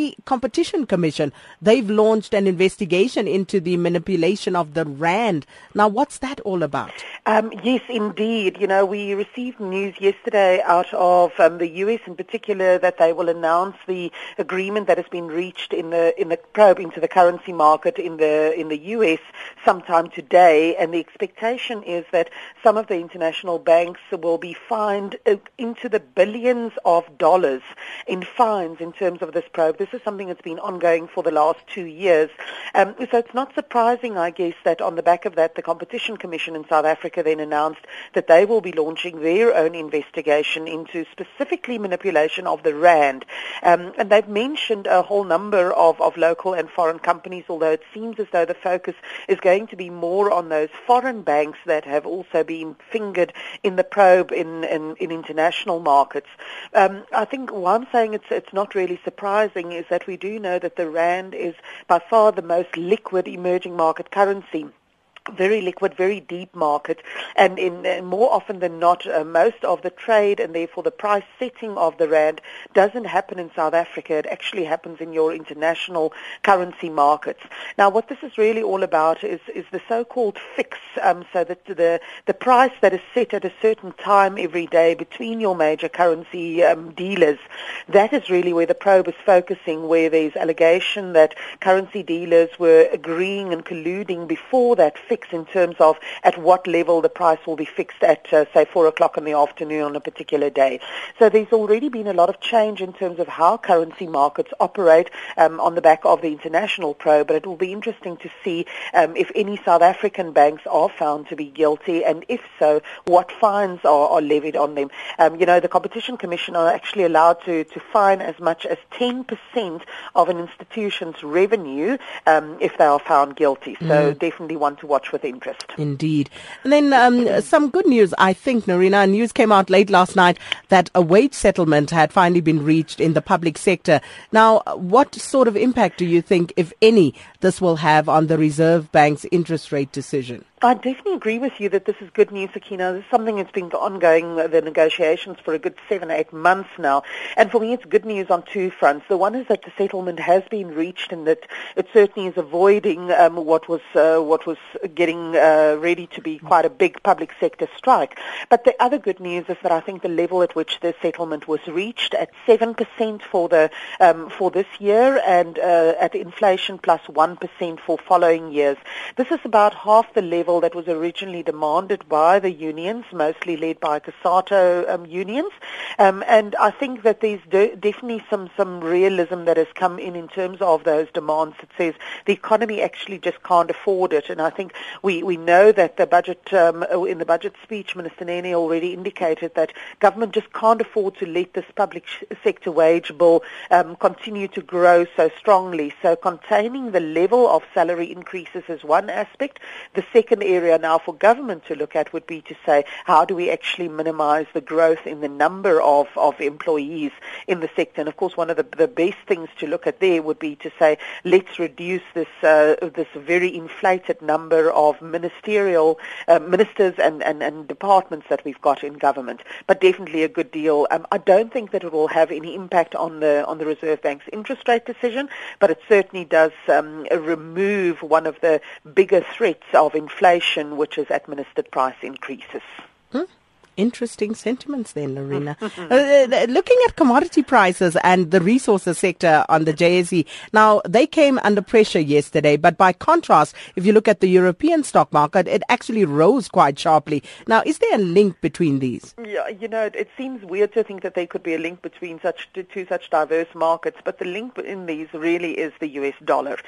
the Competition Commission, they've launched an investigation into the manipulation of the rand. Now, what's that all about? Um, yes, indeed. You know, we received news yesterday out of um, the US in particular that they will announce the agreement that has been reached in the in the probe into the currency market in the in the US sometime today, and the expectation is that some of the international banks will be fined uh, into the billions of dollars in fines in terms of this probe. This is something that's been ongoing for the last two years. Um, so it's not surprising, I guess, that on the back of that, the Competition Commission in South Africa then announced that they will be launching their own investigation into specifically manipulation of the rand. Um, and they've mentioned a whole number of, of local and foreign companies, although it seems as though the focus is going to be more on those foreign banks that have also been fingered in the probe in, in, in international markets. Um, I think why I'm saying it's, it's not really surprising is that we do know that the rand is by far the most liquid emerging market currency very liquid, very deep market, and in more often than not, uh, most of the trade and therefore the price setting of the rand doesn't happen in South Africa. It actually happens in your international currency markets. Now, what this is really all about is is the so-called fix, um, so that the the price that is set at a certain time every day between your major currency um, dealers. That is really where the probe is focusing, where there's allegation that currency dealers were agreeing and colluding before that fix in terms of at what level the price will be fixed at, uh, say, 4 o'clock in the afternoon on a particular day. So there's already been a lot of change in terms of how currency markets operate um, on the back of the international probe, but it will be interesting to see um, if any South African banks are found to be guilty, and if so, what fines are, are levied on them. Um, you know, the Competition Commission are actually allowed to, to fine as much as 10% of an institution's revenue um, if they are found guilty. So mm. definitely one to watch with interest. Indeed. And then um, some good news, I think, Nerina. News came out late last night that a wage settlement had finally been reached in the public sector. Now, what sort of impact do you think, if any, this will have on the Reserve Bank's interest rate decision? I definitely agree with you that this is good news, Akina. This is something that's been ongoing, the negotiations, for a good seven, eight months now. And for me, it's good news on two fronts. The one is that the settlement has been reached and that it certainly is avoiding um, what was uh, what was getting uh, ready to be quite a big public sector strike. But the other good news is that I think the level at which the settlement was reached at 7% for the um, for this year and uh, at inflation plus 1 for following years. This is about half the level level that was originally demanded by the unions, mostly led by COSATU um, unions. Um, and I think that there's de- definitely some, some realism that has come in in terms of those demands that says the economy actually just can't afford it. And I think we, we know that the budget, um, in the budget speech, Minister Nene already indicated that government just can't afford to let this public sector wage bill um, continue to grow so strongly. So containing the level of salary increases is one aspect. The second area now for government to look at would be to say, how do we actually minimize the growth in the number of, of employees in the sector? And of course, one of the, the best things to look at there would be to say, let's reduce this, uh, this very inflated number of ministerial uh, ministers and, and, and departments that we've got in government. But definitely a good deal. Um, I don't think that it will have any impact on the, on the Reserve Bank's interest rate decision, but it certainly does um, remove one of the bigger threats of inflation inflation, which is administered price increases. Hmm? Interesting sentiments then, Nerina. Uh, uh, looking at commodity prices and the resources sector on the JSE, now they came under pressure yesterday, but by contrast, if you look at the European stock market, it actually rose quite sharply. Now, is there a link between these? Yeah, you know, it, it seems weird to think that there could be a link between such two, two such diverse markets, but the link in these really is the US dollar.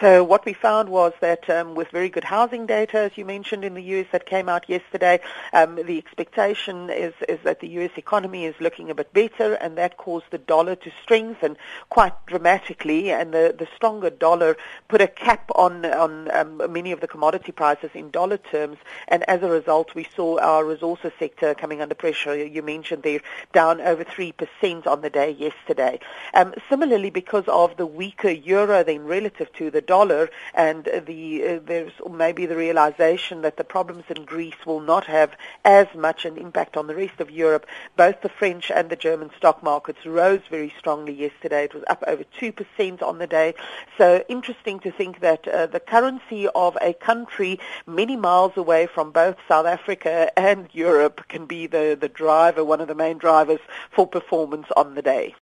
So what we found was that um, with very good housing data, as you mentioned in the US that came out yesterday, um, the expectation is, is that the US economy is looking a bit better and that caused the dollar to strengthen quite dramatically and the, the stronger dollar put a cap on, on um, many of the commodity prices in dollar terms and as a result we saw our resources sector coming under pressure. You mentioned they're down over 3% on the day yesterday. Um, similarly because of the weaker euro then relative to the dollar and the uh, there's maybe the realization that the problems in Greece will not have as much an impact on the rest of Europe. Both the French and the German stock markets rose very strongly yesterday. It was up over 2% on the day. So interesting to think that uh, the currency of a country many miles away from both South Africa and Europe can be the, the driver, one of the main drivers for performance on the day.